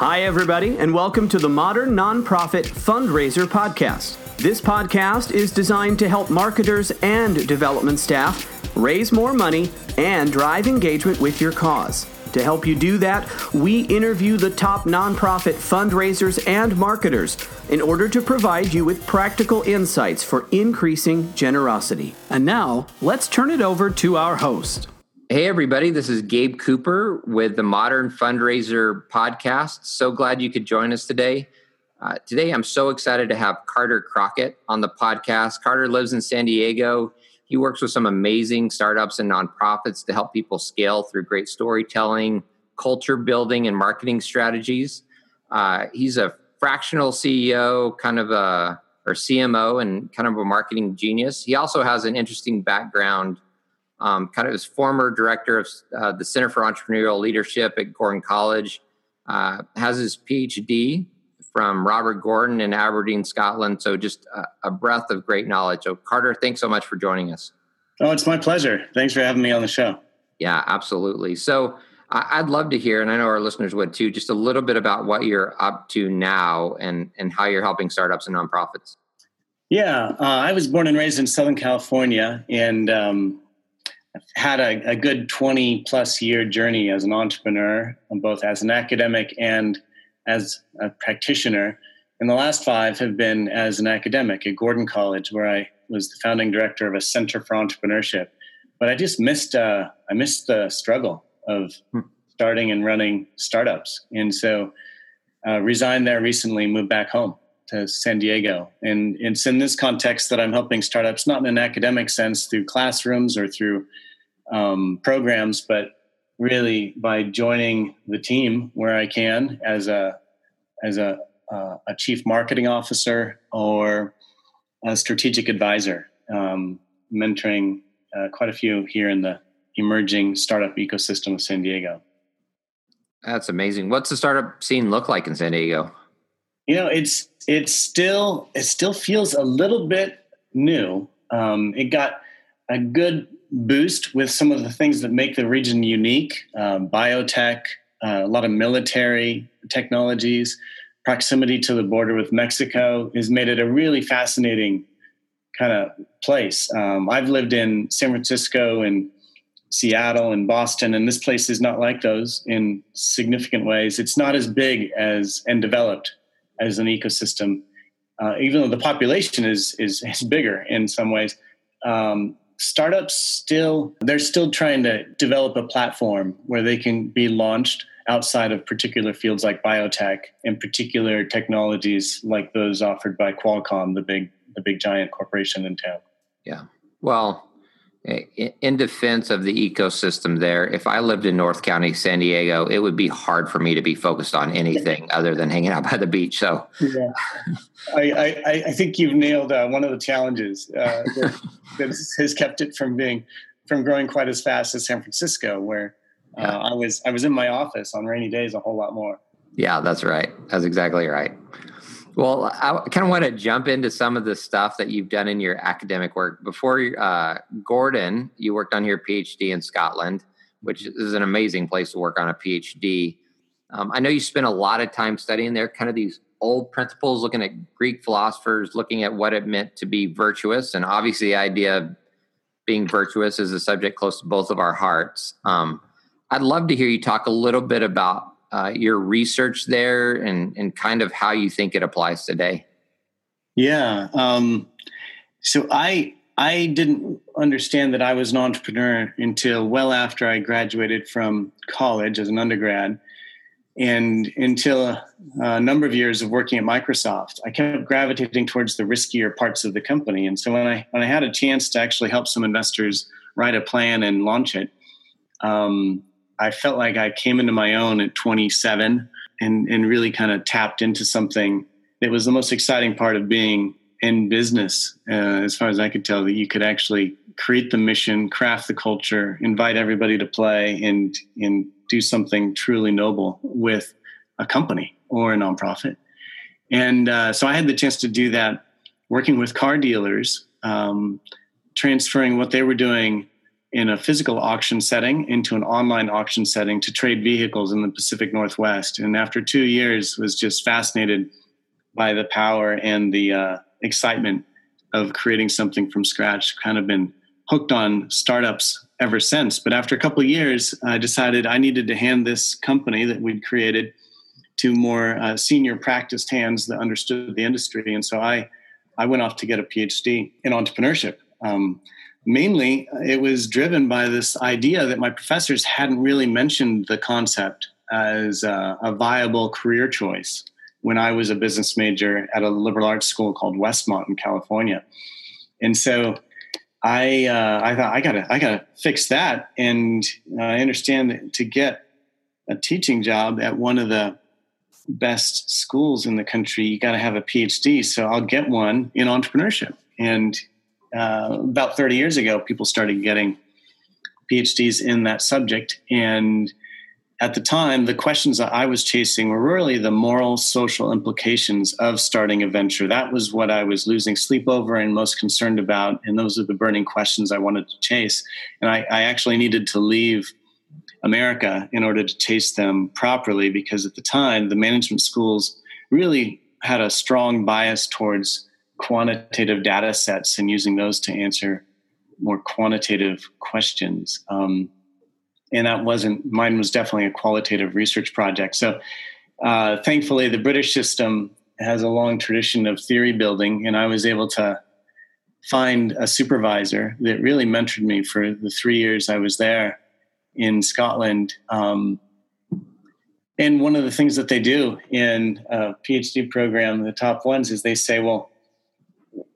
Hi, everybody, and welcome to the Modern Nonprofit Fundraiser Podcast. This podcast is designed to help marketers and development staff raise more money and drive engagement with your cause. To help you do that, we interview the top nonprofit fundraisers and marketers in order to provide you with practical insights for increasing generosity. And now, let's turn it over to our host. Hey, everybody, this is Gabe Cooper with the Modern Fundraiser Podcast. So glad you could join us today. Uh, today, I'm so excited to have Carter Crockett on the podcast. Carter lives in San Diego. He works with some amazing startups and nonprofits to help people scale through great storytelling, culture building, and marketing strategies. Uh, he's a fractional CEO, kind of a or CMO, and kind of a marketing genius. He also has an interesting background um, kind of as former director of uh, the Center for Entrepreneurial Leadership at Gordon College, uh, has his PhD from Robert Gordon in Aberdeen, Scotland. So just a, a, breath of great knowledge. So Carter, thanks so much for joining us. Oh, it's my pleasure. Thanks for having me on the show. Yeah, absolutely. So I'd love to hear, and I know our listeners would too, just a little bit about what you're up to now and and how you're helping startups and nonprofits. Yeah, uh, I was born and raised in Southern California, and um, had a, a, good 20 plus year journey as an entrepreneur, both as an academic and as a practitioner. And the last five have been as an academic at Gordon College, where I was the founding director of a center for entrepreneurship. But I just missed, uh, I missed the struggle of hmm. starting and running startups. And so uh, resigned there recently, moved back home to San Diego. And it's in this context that I'm helping startups, not in an academic sense through classrooms or through um, programs, but really by joining the team where I can as a as a uh, a chief marketing officer or a strategic advisor, um, mentoring uh, quite a few here in the emerging startup ecosystem of San Diego. That's amazing. What's the startup scene look like in San Diego? You know, it's it's still it still feels a little bit new. Um, it got a good boost with some of the things that make the region unique um, biotech, uh, a lot of military technologies, proximity to the border with Mexico has made it a really fascinating kind of place. Um, I've lived in San Francisco and Seattle and Boston, and this place is not like those in significant ways. It's not as big as and developed as an ecosystem, uh, even though the population is, is, is bigger in some ways. Um, startups still they're still trying to develop a platform where they can be launched outside of particular fields like biotech and particular technologies like those offered by Qualcomm, the big the big giant corporation in town. Yeah. Well, in defense of the ecosystem there, if I lived in North County, San Diego, it would be hard for me to be focused on anything other than hanging out by the beach. So, yeah. I, I, I, think you've nailed uh, one of the challenges uh, that, that, has kept it from being from growing quite as fast as San Francisco, where uh, yeah. I was I was in my office on rainy days a whole lot more. Yeah, that's right. That's exactly right. Well, I kind of want to jump into some of the stuff that you've done in your academic work. Before uh, Gordon, you worked on your PhD in Scotland, which is an amazing place to work on a PhD. Um, I know you spent a lot of time studying there, kind of these old principles, looking at Greek philosophers, looking at what it meant to be virtuous. And obviously, the idea of being virtuous is a subject close to both of our hearts. Um, I'd love to hear you talk a little bit about uh, your research there and, and kind of how you think it applies today? Yeah. Um, so I I didn't understand that I was an entrepreneur until well after I graduated from college as an undergrad, and until a, a, number of years of working at Microsoft, I kept gravitating towards the riskier parts of the company. And so when I when I had a chance to actually help some investors write a plan and launch it, um, I felt like I came into my own at 27 and, and really kind of tapped into something that was the most exciting part of being in business, uh, as far as I could tell, that you could actually create the mission, craft the culture, invite everybody to play, and and do something truly noble with a company or a nonprofit. And uh, so I had the chance to do that, working with car dealers, um, transferring what they were doing in a physical auction setting into an online auction setting to trade vehicles in the Pacific Northwest. And after two years, was just fascinated by the power and the uh, excitement of creating something from scratch. Kind of been hooked on startups ever since. But after a couple years, I decided I needed to hand this company that we'd created to more uh, senior practiced hands that understood the industry. And so I, I went off to get a PhD in entrepreneurship. Um, mainly, it was driven by this idea that my professors hadn't really mentioned the concept as a, a viable career choice when I was a business major at a liberal arts school called Westmont in California. And so I uh, I thought I gotta I gotta fix that, and uh, I understand that to get a teaching job at one of the best schools in the country, you got to have a PhD. So I'll get one in entrepreneurship. And uh, about 30 years ago, people started getting PhDs in that subject, and at the time, the questions that I was chasing were really the moral, social implications of starting a venture. That was what I was losing sleep over and most concerned about. And those are the burning questions I wanted to chase. And I, I actually needed to leave America in order to chase them properly because at the time, the management schools really had a strong bias towards quantitative data sets and using those to answer more quantitative questions. Um, and that wasn't mine was definitely a qualitative research project so uh, thankfully the british system has a long tradition of theory building and i was able to find a supervisor that really mentored me for the three years i was there in scotland um, and one of the things that they do in a phd program the top ones is they say well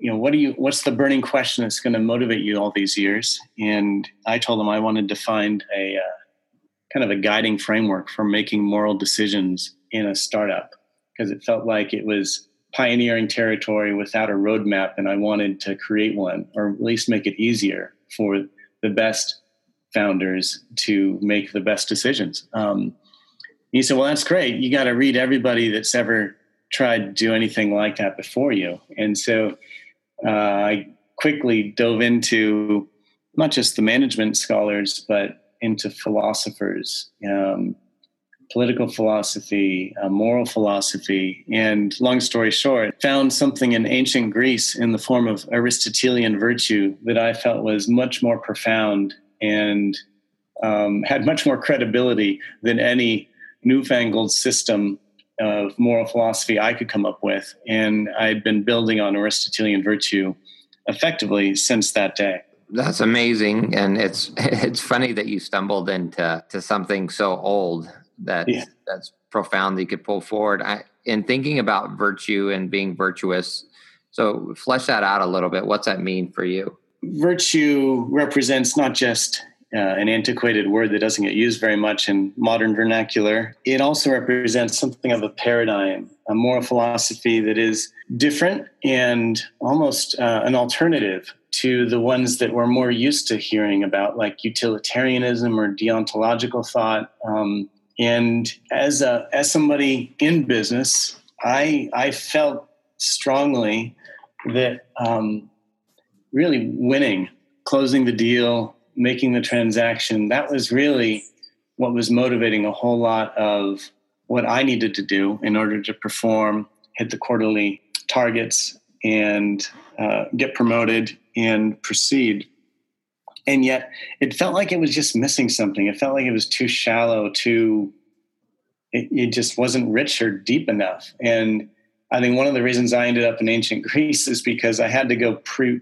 you know what do you what's the burning question that's going to motivate you all these years? And i told him i wanted to find a uh, kind of a guiding framework for making moral decisions in a startup because it felt like it was pioneering territory without a roadmap and i wanted to create one or at least make it easier for the best founders to make the best decisions. Um, he said well that's great. You got to read everybody that's ever tried to do anything like that before you. And so uh, I quickly dove into not just the management scholars, but into philosophers, um, political philosophy, uh, moral philosophy, and long story short, found something in ancient Greece in the form of Aristotelian virtue that I felt was much more profound and um, had much more credibility than any newfangled system of moral philosophy I could come up with. And I'd been building on Aristotelian virtue effectively since that day. That's amazing. And it's it's funny that you stumbled into to something so old that yeah. that's profound that you could pull forward. I, in thinking about virtue and being virtuous, so flesh that out a little bit. What's that mean for you? Virtue represents not just uh, an antiquated word that doesn't get used very much in modern vernacular. It also represents something of a paradigm, a moral philosophy that is different and almost uh, an alternative to the ones that we're more used to hearing about, like utilitarianism or deontological thought. Um, and as a, as somebody in business, I I felt strongly that um, really winning, closing the deal, making the transaction, that was really what was motivating a whole lot of what I needed to do in order to perform, hit the quarterly targets, and uh, get promoted and proceed. And yet, it felt like it was just missing something. It felt like it was too shallow, too. It, it just wasn't rich or deep enough. And I think one of the reasons I ended up in ancient Greece is because I had to go pre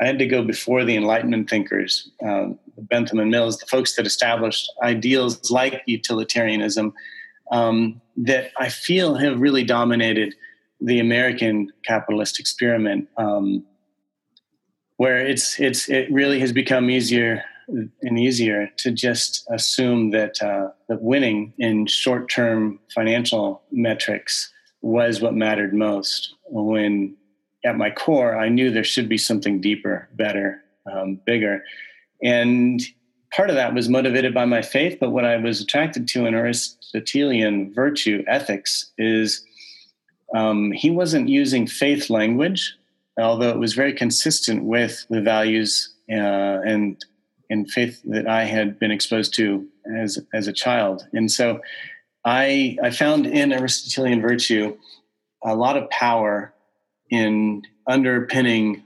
I had to go before the Enlightenment thinkers, um, Bentham and Mills, the folks that established ideals like utilitarianism um, that I feel have really dominated the American capitalist experiment, um, where it's it's it really has become easier and easier to just assume that uh, that winning in short-term financial metrics was what mattered most when at my core, I knew there should be something deeper, better, um, bigger. And part of that was motivated by my faith, but what I was attracted to in Aristotelian virtue ethics is um, he wasn't using faith language, although it was very consistent with the values uh, and and faith that I had been exposed to as as a child. And so I I found in Aristotelian virtue a lot of power in underpinning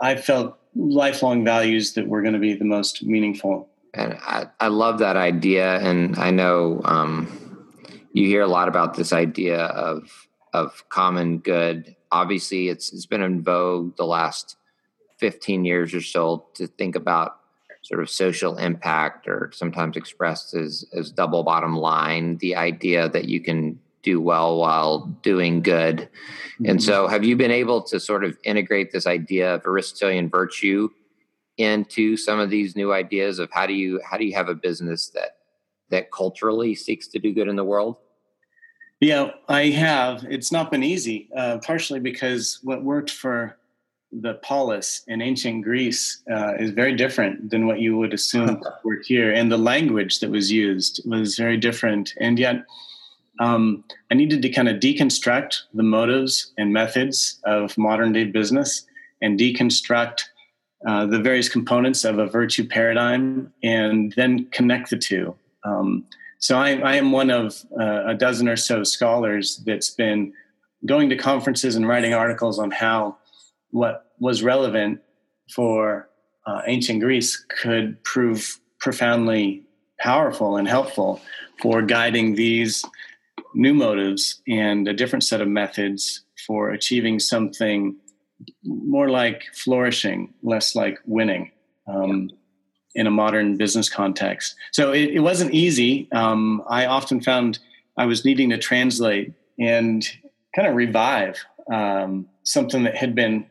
I felt lifelong values that were going to be the most meaningful. And I, I love that idea. And I know um, you hear a lot about this idea of of common good. Obviously, it's it's been in vogue the last 15 years or so to think about sort of social impact or sometimes expressed as, as double bottom line, the idea that you can do well while doing good. Mm-hmm. And so have you been able to sort of integrate this idea of Aristotelian virtue into some of these new ideas of how do you how do you have a business that that culturally seeks to do good in the world? Yeah, I have. It's not been easy, uh, partially because what worked for the polis in ancient Greece uh, is very different than what you would assume worked here, and the language that was used was very different. And yet, um, I needed to kind of deconstruct the motives and methods of modern day business and deconstruct uh, the various components of a virtue paradigm, and then connect the two. Um, so I, I, am one of uh, a dozen or so scholars that's been going to conferences and writing articles on how what was relevant for uh, ancient Greece could prove profoundly powerful and helpful for guiding these new motives and a different set of methods for achieving something more like flourishing, less like winning um, in a modern business context. So it, it wasn't easy. Um, I often found I was needing to translate and kind of revive um, something that had been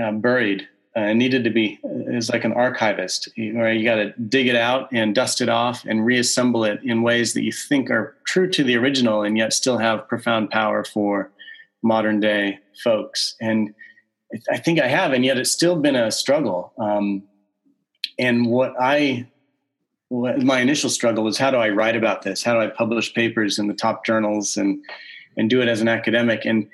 uh, buried uh, needed to be is like an archivist where you got to dig it out and dust it off and reassemble it in ways that you think are true to the original and yet still have profound power for modern day folks. And i think i have and yet it's still been a struggle. Um, and what i what my initial struggle was how do i write about this? How do i publish papers in the top journals and and do it as an academic? And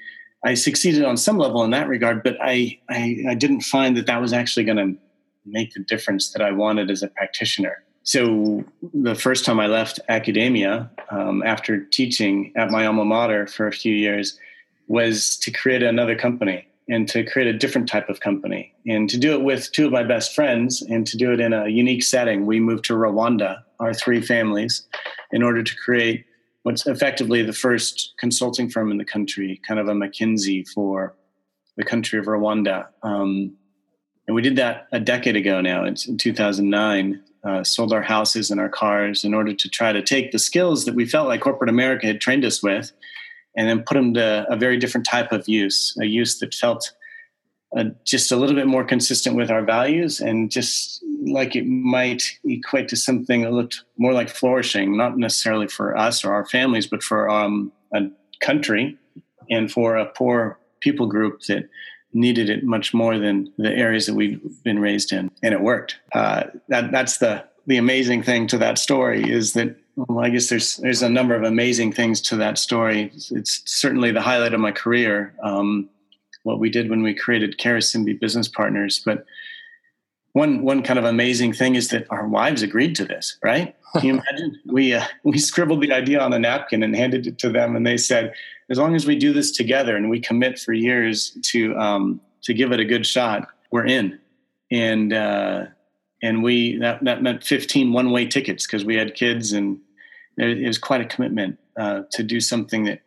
I succeeded on some level in that regard, but I, I, I didn't find that that was actually going to make the difference that I wanted as a practitioner. So the first time I left academia um, after teaching at my alma mater for a few years was to create another company and to create a different type of company and to do it with two of my best friends and to do it in a unique setting. We moved to Rwanda, our three families, in order to create what's effectively the first consulting firm in the country, kind of a McKinsey for the country of Rwanda. Um, and we did that a decade ago now. It's in 2009. Uh, sold our houses and our cars in order to try to take the skills that we felt like corporate America had trained us with and then put them to a very different type of use, a use that felt uh, just a little bit more consistent with our values and just like it might equate to something that looked more like flourishing, not necessarily for us or our families, but for um, a country and for a poor people group that needed it much more than the areas that we've been raised in. And it worked. Uh, that, that's the, the amazing thing to that story is that well, I guess there's there's a number of amazing things to that story. It's, it's certainly the highlight of my career. Um, what we did when we created Karisimbi Business Partners, but one one kind of amazing thing is that our wives agreed to this, right? Can you imagine? we uh, we scribbled the idea on a napkin and handed it to them, and they said, as long as we do this together and we commit for years to um, to give it a good shot, we're in. And uh, and we that that meant 15 one way tickets because we had kids, and it was quite a commitment uh, to do something that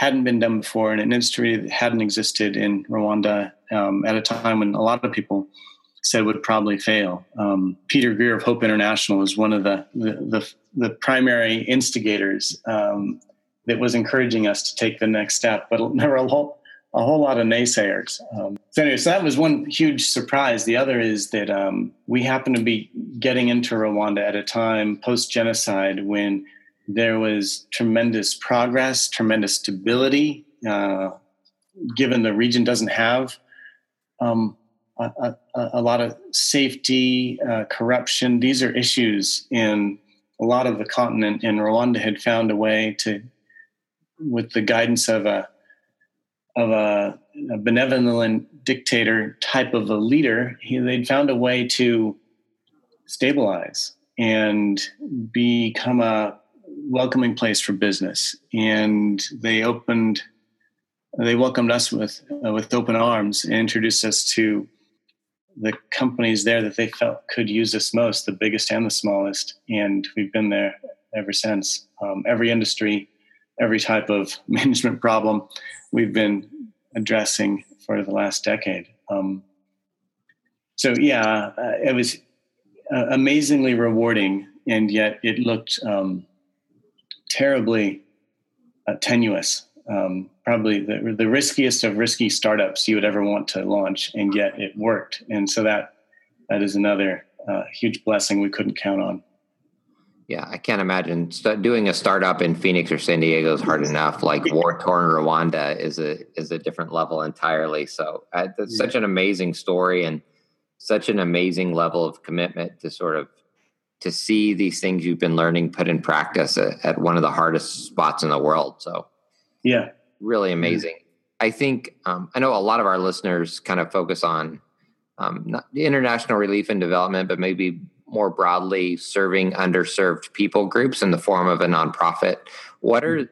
hadn't been done before in an industry that hadn't existed in Rwanda um, at a time when a lot of people said would probably fail. Um, Peter Greer of Hope International was one of the the, the, the primary instigators um, that was encouraging us to take the next step. But there were a whole a whole lot of naysayers. Um, so anyway, so that was one huge surprise. The other is that um, we happened to be getting into Rwanda at a time post genocide when there was tremendous progress, tremendous stability. Uh, given the region doesn't have um, a, a, a lot of safety, uh, corruption. These are issues in a lot of the continent. And Rwanda had found a way to, with the guidance of a of a, a benevolent dictator type of a leader, he, they'd found a way to stabilize and become a welcoming place for business. And they opened, they welcomed us with uh, with open arms and introduced us to the companies there that they felt could use us most, the biggest and the smallest. And we've been there ever since. Um, every industry, every type of management problem, we've been addressing for the last decade. Um, so yeah, uh, it was uh, amazingly rewarding, and yet it looked um, terribly uh, tenuous. Um, probably the, the riskiest of risky startups you would ever want to launch, and yet it worked. And so that that is another uh, huge blessing we couldn't count on. Yeah, I can't imagine St- doing a startup in Phoenix or San Diego is hard enough. Like war torn Rwanda is a is a different level entirely. So uh, that's yeah. such an amazing story and such an amazing level of commitment to sort of to see these things you've been learning put in practice at, at one of the hardest spots in the world. So yeah, really amazing. Yeah. I think um, I know a lot of our listeners kind of focus on um, not international relief and development, but maybe more broadly serving underserved people groups in the form of a nonprofit. What are,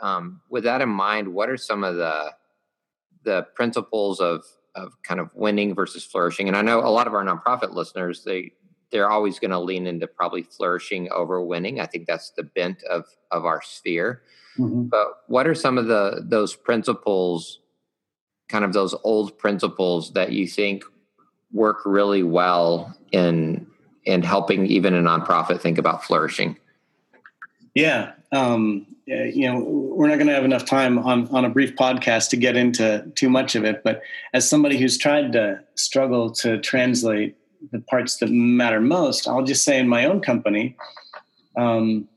um, with that in mind, what are some of the the principles of of kind of winning versus flourishing? And I know a lot of our nonprofit listeners they they're always going to lean into probably flourishing over winning. I think that's the bent of of our sphere. Mm-hmm. But what are some of the those principles, kind of those old principles that you think work really well in in helping even a nonprofit think about flourishing? Yeah, um, you know, we're not going to have enough time on on a brief podcast to get into too much of it. But as somebody who's tried to struggle to translate the parts that matter most, I'll just say in my own company, um,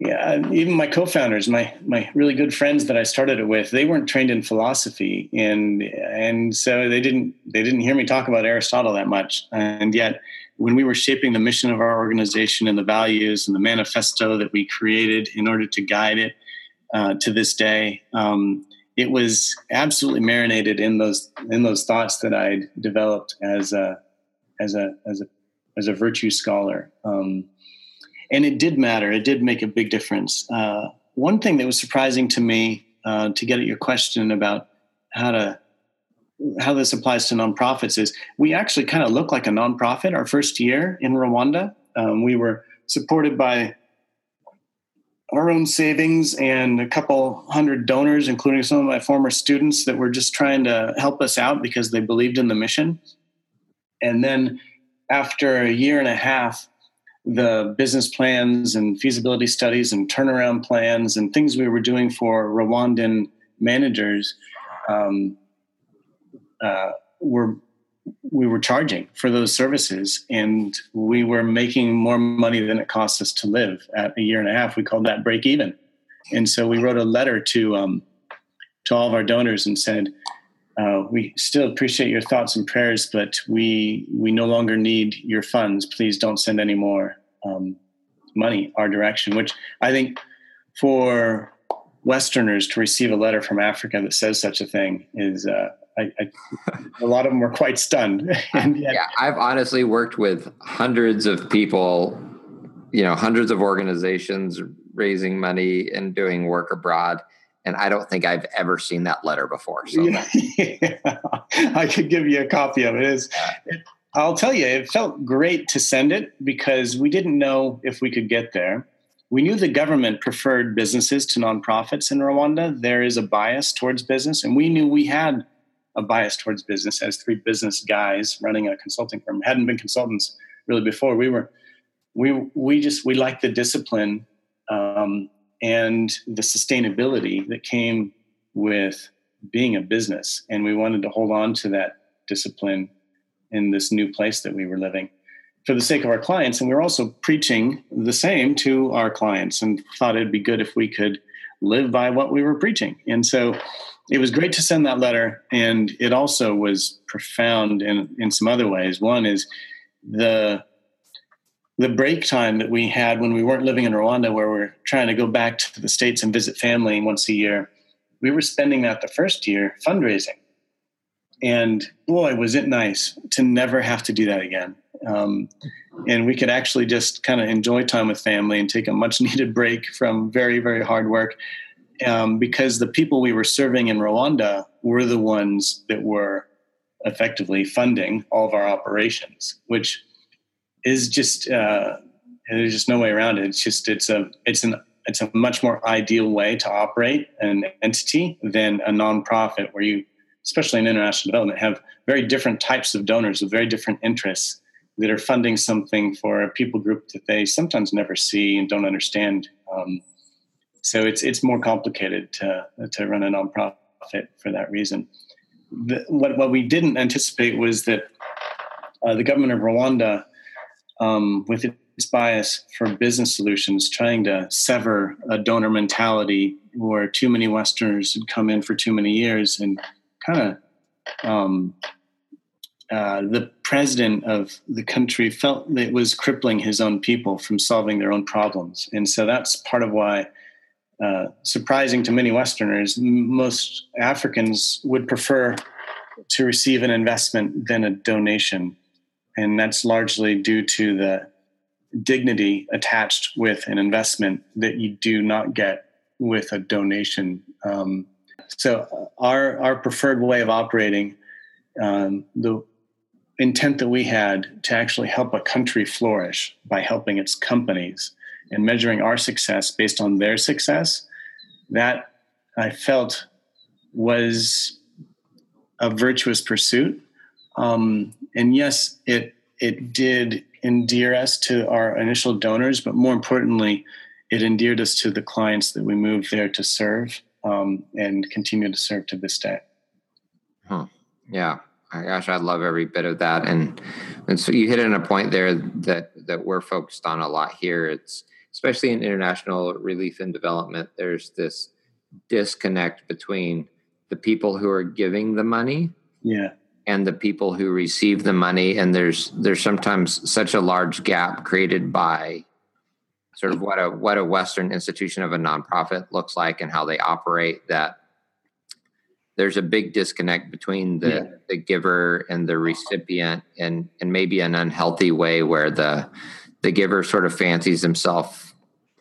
yeah, even my co-founders, my my really good friends that I started it with, they weren't trained in philosophy, and and so they didn't they didn't hear me talk about Aristotle that much. And yet, when we were shaping the mission of our organization and the values and the manifesto that we created in order to guide it uh, to this day, um, it was absolutely marinated in those in those thoughts that I'd developed as a as a as a as a virtue scholar. Um, and it did matter. It did make a big difference. Uh, one thing that was surprising to me, uh, to get at your question about how to how this applies to nonprofits, is we actually kind of look like a nonprofit. Our first year in Rwanda, um, we were supported by our own savings and a couple hundred donors, including some of my former students that were just trying to help us out because they believed in the mission. And then after a year and a half, the business plans and feasibility studies and turnaround plans and things we were doing for Rwandan managers um, uh, were we were charging for those services and we were making more money than it cost us to live at a year and a half we called that break even and so we wrote a letter to um, to all of our donors and said uh, we still appreciate your thoughts and prayers, but we we no longer need your funds. Please don't send any more um, money our direction. Which I think for Westerners to receive a letter from Africa that says such a thing is. Uh, I, I, a lot of them were quite stunned. Uh, yet, yeah, I've honestly worked with hundreds of people, you know, hundreds of organizations raising money and doing work abroad and I don't think I've ever seen that letter before. So yeah. I could give you a copy of it. It's, it. I'll tell you, it felt great to send it because we didn't know if we could get there. We knew the government preferred businesses to nonprofits in Rwanda. There is a bias towards business, and we knew we had a bias towards business as three business guys running a consulting firm. Hadn't been consultants really before. We were, we we just we liked the discipline um, and the sustainability that came with being a business. And we wanted to hold on to that discipline in this new place that we were living for the sake of our clients. And we were also preaching the same to our clients and thought it'd be good if we could live by what we were preaching. And so it was great to send that letter. And it also was profound in, in some other ways. One is the the break time that we had when we weren't living in Rwanda, where we're trying to go back to the States and visit family once a year, we were spending that the first year fundraising. And boy, was it nice to never have to do that again. Um, and we could actually just kind of enjoy time with family and take a much needed break from very, very hard work. Um, because the people we were serving in Rwanda were the ones that were effectively funding all of our operations, which is just uh, there's just no way around it. It's just it's a it's an it's a much more ideal way to operate an entity than a nonprofit where you, especially in international development, have very different types of donors with very different interests that are funding something for a people group that they sometimes never see and don't understand. Um, so it's it's more complicated to to run a nonprofit for that reason. The, what what we didn't anticipate was that uh, the government of Rwanda, um, with its bias for business solutions, trying to sever a donor mentality where too many Westerners had come in for too many years and kind of um, uh, the president of the country felt that it was crippling his own people from solving their own problems. And so that's part of why, uh, surprising to many Westerners, most Africans would prefer to receive an investment than a donation. And that's largely due to the dignity attached with an investment that you do not get with a donation. Um, so our our preferred way of operating, um, the intent that we had to actually help a country flourish by helping its companies and measuring our success based on their success, that I felt was a virtuous pursuit. Um, and yes, it it did endear us to our initial donors, but more importantly, it endeared us to the clients that we moved there to serve um, and continue to serve to this day. Huh. Yeah. Gosh, I love every bit of that. And, and so you hit on a point there that, that we're focused on a lot here. It's especially in international relief and development, there's this disconnect between the people who are giving the money yeah and the people who receive the money and there's there's sometimes such a large gap created by sort of what a what a western institution of a nonprofit looks like and how they operate that there's a big disconnect between the, yeah. the giver and the recipient and and maybe an unhealthy way where the the giver sort of fancies himself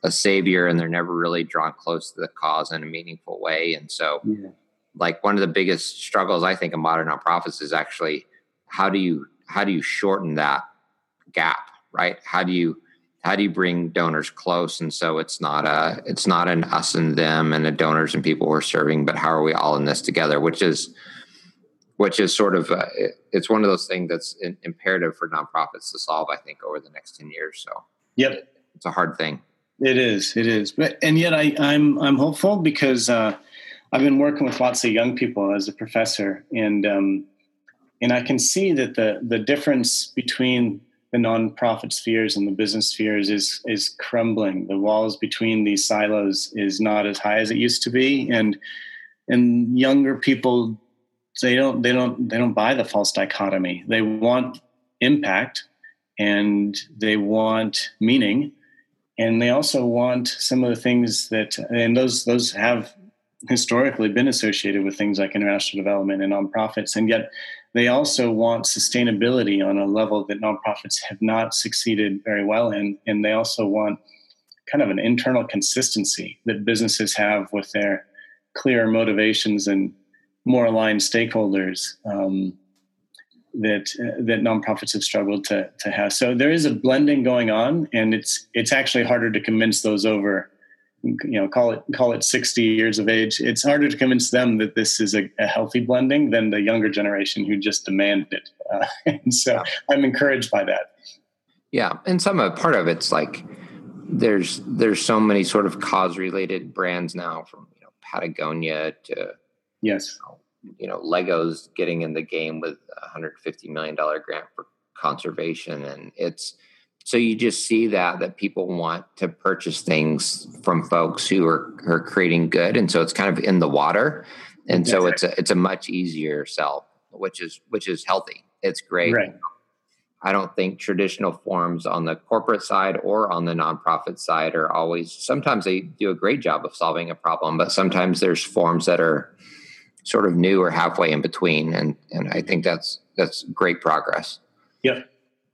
a savior and they're never really drawn close to the cause in a meaningful way. And so yeah. like one of the biggest struggles I think of modern nonprofits is actually how do you how do you shorten that gap, right? How do you how do you bring donors close? And so it's not a it's not an us and them and the donors and people we're serving but how are we all in this together? Which is which is sort of uh, it, it's one of those things that's in, imperative for nonprofits to solve i think over the next 10 years. So yep. it's a hard thing it is it is but and yet i i'm i'm hopeful because uh I've been working with lots of young people as a professor, and um, and I can see that the the difference between the nonprofit spheres and the business spheres is is crumbling. The walls between these silos is not as high as it used to be, and and younger people they don't they don't they don't buy the false dichotomy. They want impact and they want meaning and they also want some of the things that and those those have historically been associated with things like international development and nonprofits, and yet they also want sustainability on a level that nonprofits have not succeeded very well in, and they also want kind of an internal consistency that businesses have with their clear motivations and more aligned stakeholders um, that uh, that nonprofits have struggled to to have. So there is a blending going on, and it's it's actually harder to convince those over you know call it call it 60 years of age it's harder to convince them that this is a, a healthy blending than the younger generation who just demand it uh, and so yeah. i'm encouraged by that yeah and some of part of it's like there's there's so many sort of cause related brands now from you know patagonia to yes you know legos getting in the game with a 150 million dollar grant for conservation and it's so you just see that that people want to purchase things from folks who are, are creating good and so it's kind of in the water and so it's a it's a much easier sell which is which is healthy. It's great. Right. i don't think traditional forms on the corporate side or on the nonprofit side are always sometimes they do a great job of solving a problem but sometimes there's forms that are sort of new or halfway in between and and i think that's that's great progress yep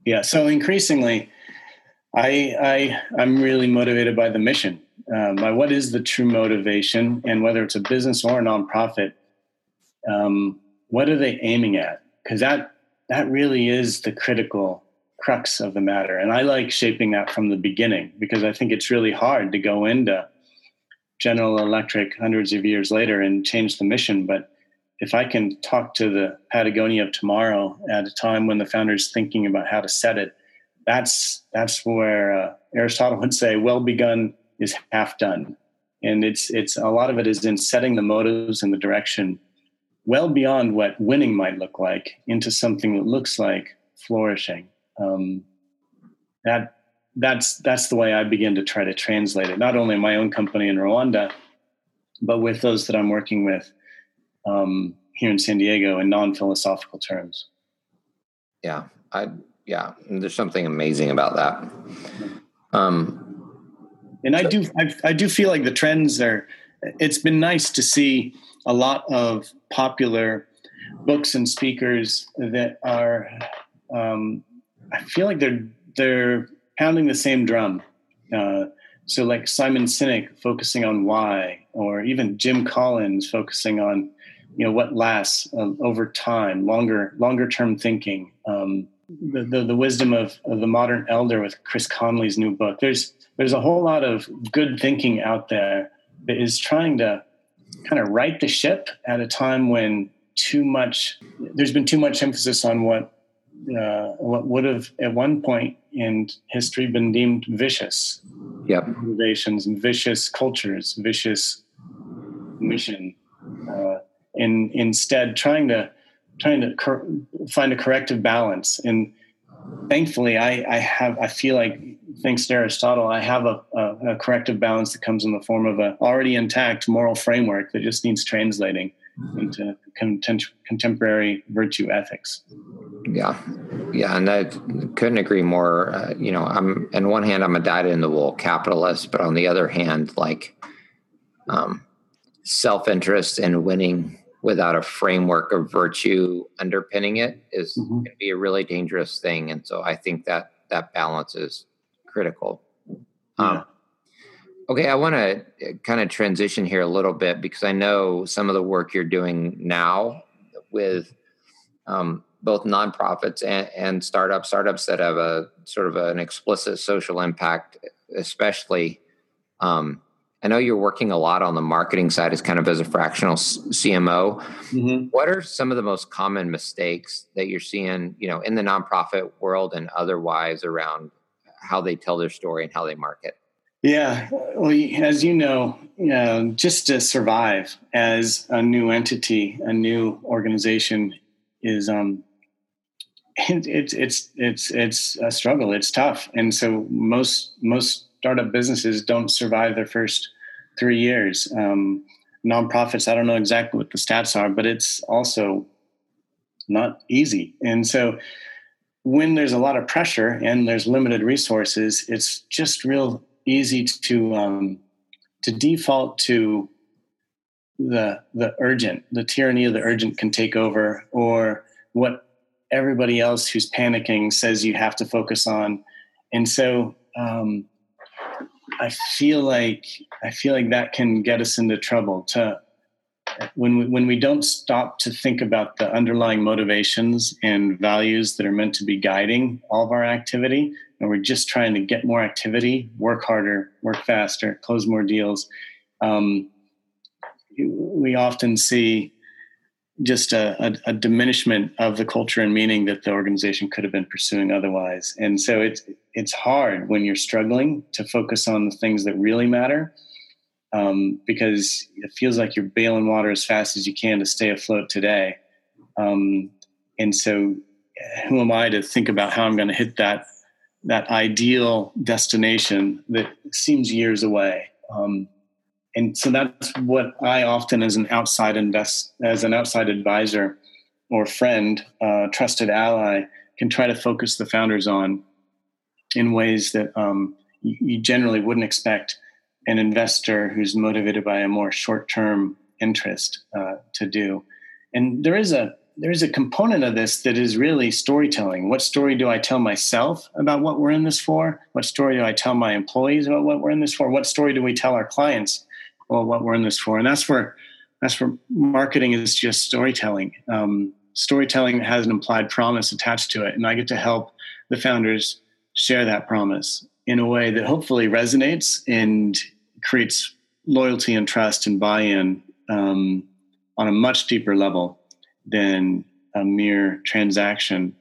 Yeah. So increasingly, I I I'm really motivated by the mission. Um, by what is the true motivation, and whether it's a business or a nonprofit, um, what are they aiming at? Because that that really is the critical crux of the matter. And I like shaping that from the beginning because I think it's really hard to go into General Electric hundreds of years later and change the mission. But if I can talk to the Patagonia of tomorrow at a time when the founder's thinking about how to set it, that's that's where uh, Aristotle would say, "Well begun is half done," and it's it's a lot of it is in setting the motives and the direction well beyond what winning might look like into something that looks like flourishing. Um, that that's that's the way I begin to try to translate it, not only in my own company in Rwanda, but with those that I'm working with um, here in San Diego in non-philosophical terms. Yeah, I yeah, there's something amazing about that. Um, and I do I, I do feel like the trends are. It's been nice to see a lot of popular books and speakers that are. Um, I feel like they're they're pounding the same drum. Uh, so, like Simon Sinek focusing on why, or even Jim Collins focusing on, you know, what lasts uh, over time, longer longer term thinking. Um, the, the, the wisdom of, of the modern elder with Chip Conley's new book. There's there's a whole lot of good thinking out there that is trying to kind of right the ship at a time when too much there's been too much emphasis on what uh, what would have at one point in history been deemed vicious yep. motivations and vicious cultures, vicious mission, uh, and instead trying to trying to cor- find a corrective balance. And thankfully, I, I have I feel like thanks to Aristotle, I have a, a, a corrective balance that comes in the form of an already intact moral framework that just needs translating into content- contemporary virtue ethics. Yeah, yeah, and I couldn't agree more. Uh, you know, I'm on one hand, I'm a dyed in the wool capitalist, but on the other hand, like um, self interest and winning without a framework of virtue underpinning it is mm-hmm. going to be a really dangerous thing. And so I think that that balance is critical. Yeah. Um, Okay, I want to kind of transition here a little bit because I know some of the work you're doing now with um, both nonprofits and, and, startups, startups that have a sort of an explicit social impact, especially. Um, I know you're working a lot on the marketing side as kind of as a fractional CMO. Mm-hmm. What are some of the most common mistakes that you're seeing, you know, in the nonprofit world and otherwise around how they tell their story and how they market? Yeah, well, as you know, just to survive as a new entity, a new organization is um, it's it's it's it's a struggle. It's tough, and so most most startup businesses don't survive their first three years. Um, nonprofits, I don't know exactly what the stats are, but it's also not easy, and so when there's a lot of pressure and there's limited resources, it's just real easy to um, to default to the the urgent. The tyranny of the urgent can take over, or what everybody else who's panicking says you have to focus on. And so um, I feel like I feel like that can get us into trouble. To when we, when we don't stop to think about the underlying motivations and values that are meant to be guiding all of our activity, and we're just trying to get more activity, work harder, work faster, close more deals, um, we often see just a, a, a, diminishment of the culture and meaning that the organization could have been pursuing otherwise. And so it's it's hard when you're struggling to focus on the things that really matter, um, because it feels like you're bailing water as fast as you can to stay afloat today. Um, and so, who am I to think about how I'm going to hit that that ideal destination that seems years away. Um, and so that's what I often, as an outside invest, as an outside advisor or friend, uh, trusted ally, can try to focus the founders on in ways that um, you, generally wouldn't expect an investor who's motivated by a more short-term interest uh, to do. And there is a there's a component of this that is really storytelling. What story do I tell myself about what we're in this for? What story do I tell my employees about what we're in this for? What story do we tell our clients about what we're in this for? And that's where that's where marketing is just storytelling. Um, storytelling has an implied promise attached to it, and I get to help the founders share that promise in a way that hopefully resonates and creates loyalty and trust and buy-in um, on a much deeper level than a mere transaction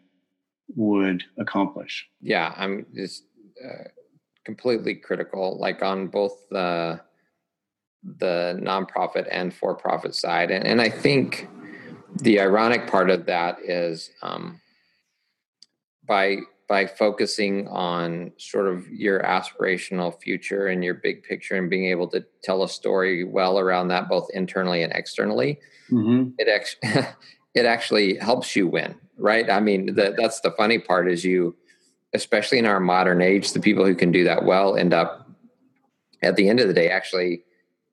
would accomplish. Yeah, I'm just uh, completely critical, like on both the the nonprofit and for-profit side, and and I think the ironic part of that is um, by by focusing on sort of your aspirational future and your big picture and being able to tell a story well around that both internally and externally mm-hmm. it actually it actually helps you win right i mean the, that's the funny part is you especially in our modern age the people who can do that well end up at the end of the day actually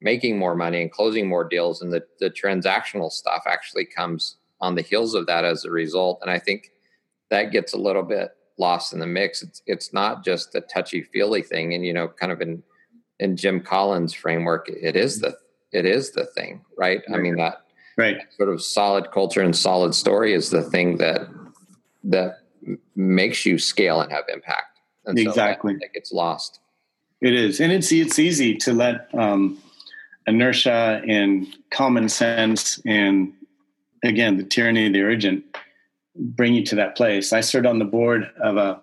making more money and closing more deals and the, the transactional stuff actually comes on the heels of that as a result. And i think that gets a little bit lost in the mix. It's it's not just a touchy feely thing and you know kind of in in jim collins framework it is the it is the thing right? I mean that right. sort of solid culture and solid story is the thing that that makes you scale and have impact. And exactly so that, that gets lost. It is. And it's it's easy to let um, inertia and common sense and again the tyranny of the urgent bring you to that place i served on the board of a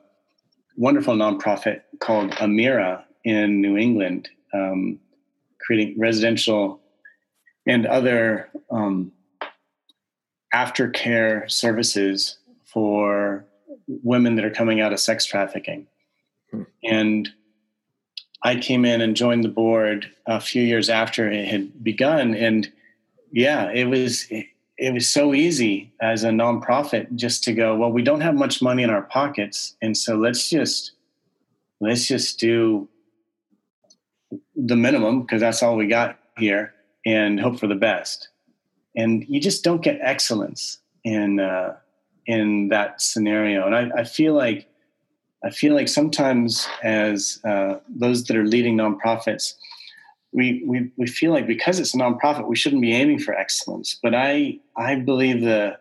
wonderful nonprofit called amira in new england um, creating residential and other um, aftercare services for women that are coming out of sex trafficking. Hmm. And I came in and joined the board a few years after it had begun. And yeah, it was it, was so easy as a nonprofit just to go, well, we don't have much money in our pockets, and so let's just let's just do the minimum because that's all we got here and hope for the best. And you just don't get excellence in uh, in that scenario. And I, I, feel like I feel like sometimes as uh, those that are leading nonprofits, we, we we feel like because it's a nonprofit, we shouldn't be aiming for excellence. But I I believe the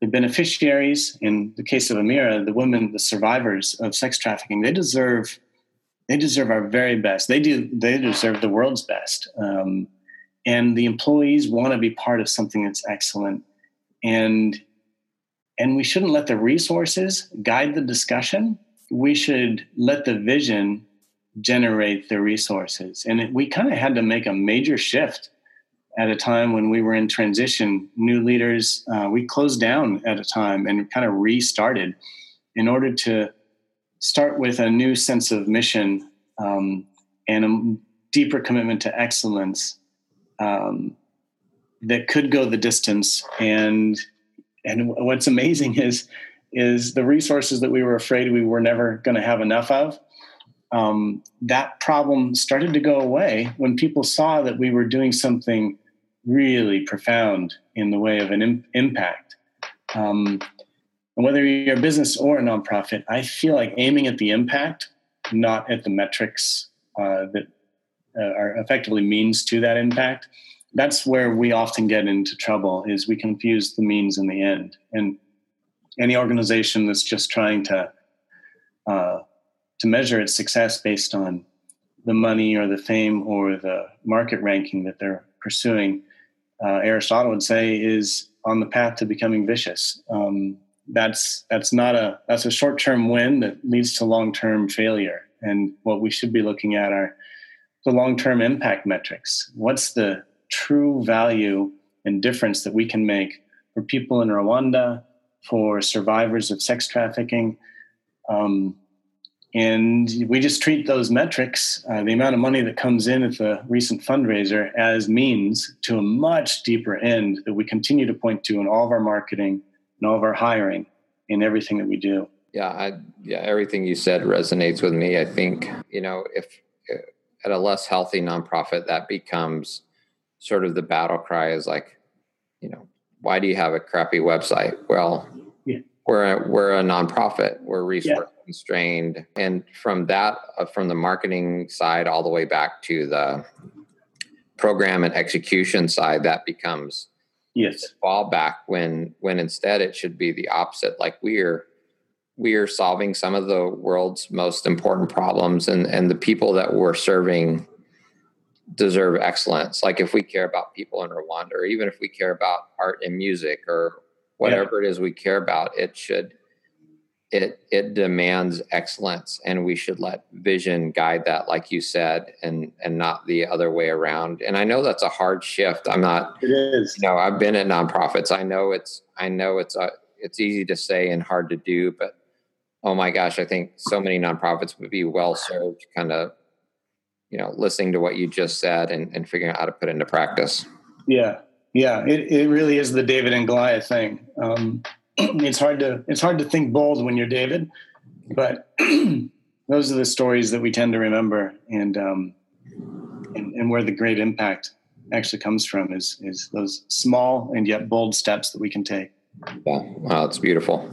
the beneficiaries, in the case of Amira, the women, the survivors of sex trafficking, they deserve they deserve our very best. They do. They deserve the world's best. Um, and the employees want to be part of something that's excellent. And and we shouldn't let the resources guide the discussion. We should let the vision generate the resources. And it, we kind of had to make a major shift at a time when we were in transition. New leaders, uh, we closed down at a time and kind of restarted in order to start with a new sense of mission um, and a deeper commitment to excellence um, that could go the distance. And and what's amazing is is the resources that we were afraid we were never going to have enough of. Um, that problem started to go away when people saw that we were doing something really profound in the way of an Im- impact. Um, and whether you're a business or a nonprofit, I feel like aiming at the impact, not at the metrics uh, that uh, are effectively means to that impact. That's where we often get into trouble. Is we confuse the means and the end. And any organization that's just trying to uh, to measure its success based on the money or the fame or the market ranking that they're pursuing, uh, Aristotle would say, is on the path to becoming vicious. Um, that's that's not a that's a short term win that leads to long term failure. And what we should be looking at are the long term impact metrics. What's the true value and difference that we can make for people in Rwanda, for survivors of sex trafficking? Um, and we just treat those metrics, uh, the amount of money that comes in at the recent fundraiser, as means to a much deeper end that we continue to point to in all of our marketing and all of our hiring in everything that we do. Yeah, I, yeah, everything you said resonates with me. I think you know if at a less healthy nonprofit that becomes sort of the battle cry is like, you know, why do you have a crappy website? Well, yeah. we're a, we're a nonprofit. We're resource yeah. constrained, and from that, uh, from the marketing side all the way back to the program and execution side, that becomes yes fallback when when instead it should be the opposite. Like we're we are solving some of the world's most important problems and and the people that we're serving deserve excellence. Like if we care about people in rwanda or even if we care about art and music or whatever yeah. it is we care about it should it it demands excellence and we should let vision guide that like you said and and not the other way around. And i know that's a hard shift. I'm not it is. you know i've been at nonprofits. I know it's i know it's a it's easy to say and hard to do but oh my gosh, I think so many nonprofits would be well served kind of, you know, listening to what you just said and, and figuring out how to put into practice. Yeah. Yeah. It, it really is the David and Goliath thing. Um, it's hard to, it's hard to think bold when you're David, but those are the stories that we tend to remember and, um, and, and where the great impact actually comes from is, is those small and yet bold steps that we can take. Yeah. Wow. It's beautiful.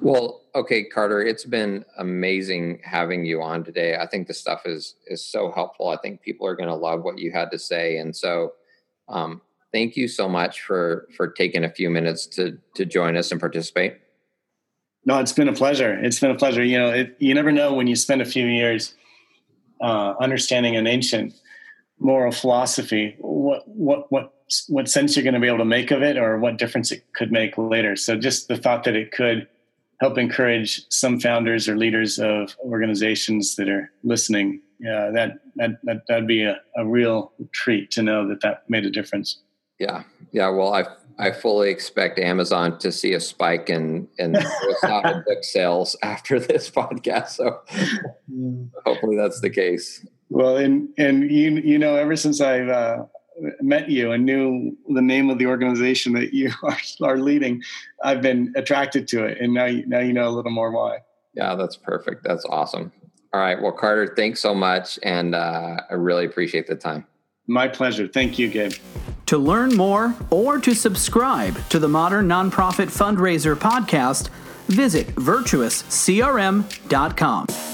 Well, okay, Carter, it's been amazing having you on today. I think the stuff is is so helpful. I think people are going to love what you had to say, and so um, thank you so much for for taking a few minutes to to join us and participate. No, it's been a pleasure. It's been a pleasure. You know, it, you never know when you spend a few years uh, understanding an ancient moral philosophy, what what what what sense you're going to be able to make of it, or what difference it could make later. So, just the thought that it could help encourage some founders or leaders of organizations that are listening. Yeah, that that, that that'd be a, a real treat to know that that made a difference. Yeah, yeah. Well, I I fully expect Amazon to see a spike in in book sales after this podcast. So hopefully that's the case. Well, and and you you know, ever since I've uh, met you and knew the name of the organization that you are, are leading, I've been attracted to it, and now you, now you know a little more why. Yeah, that's perfect. That's awesome. All right, well, Carter, thanks so much, and uh, I really appreciate the time. My pleasure. Thank you, Gabe. To learn more or to subscribe to the Modern Nonprofit Fundraiser podcast, visit virtuouscrm.com.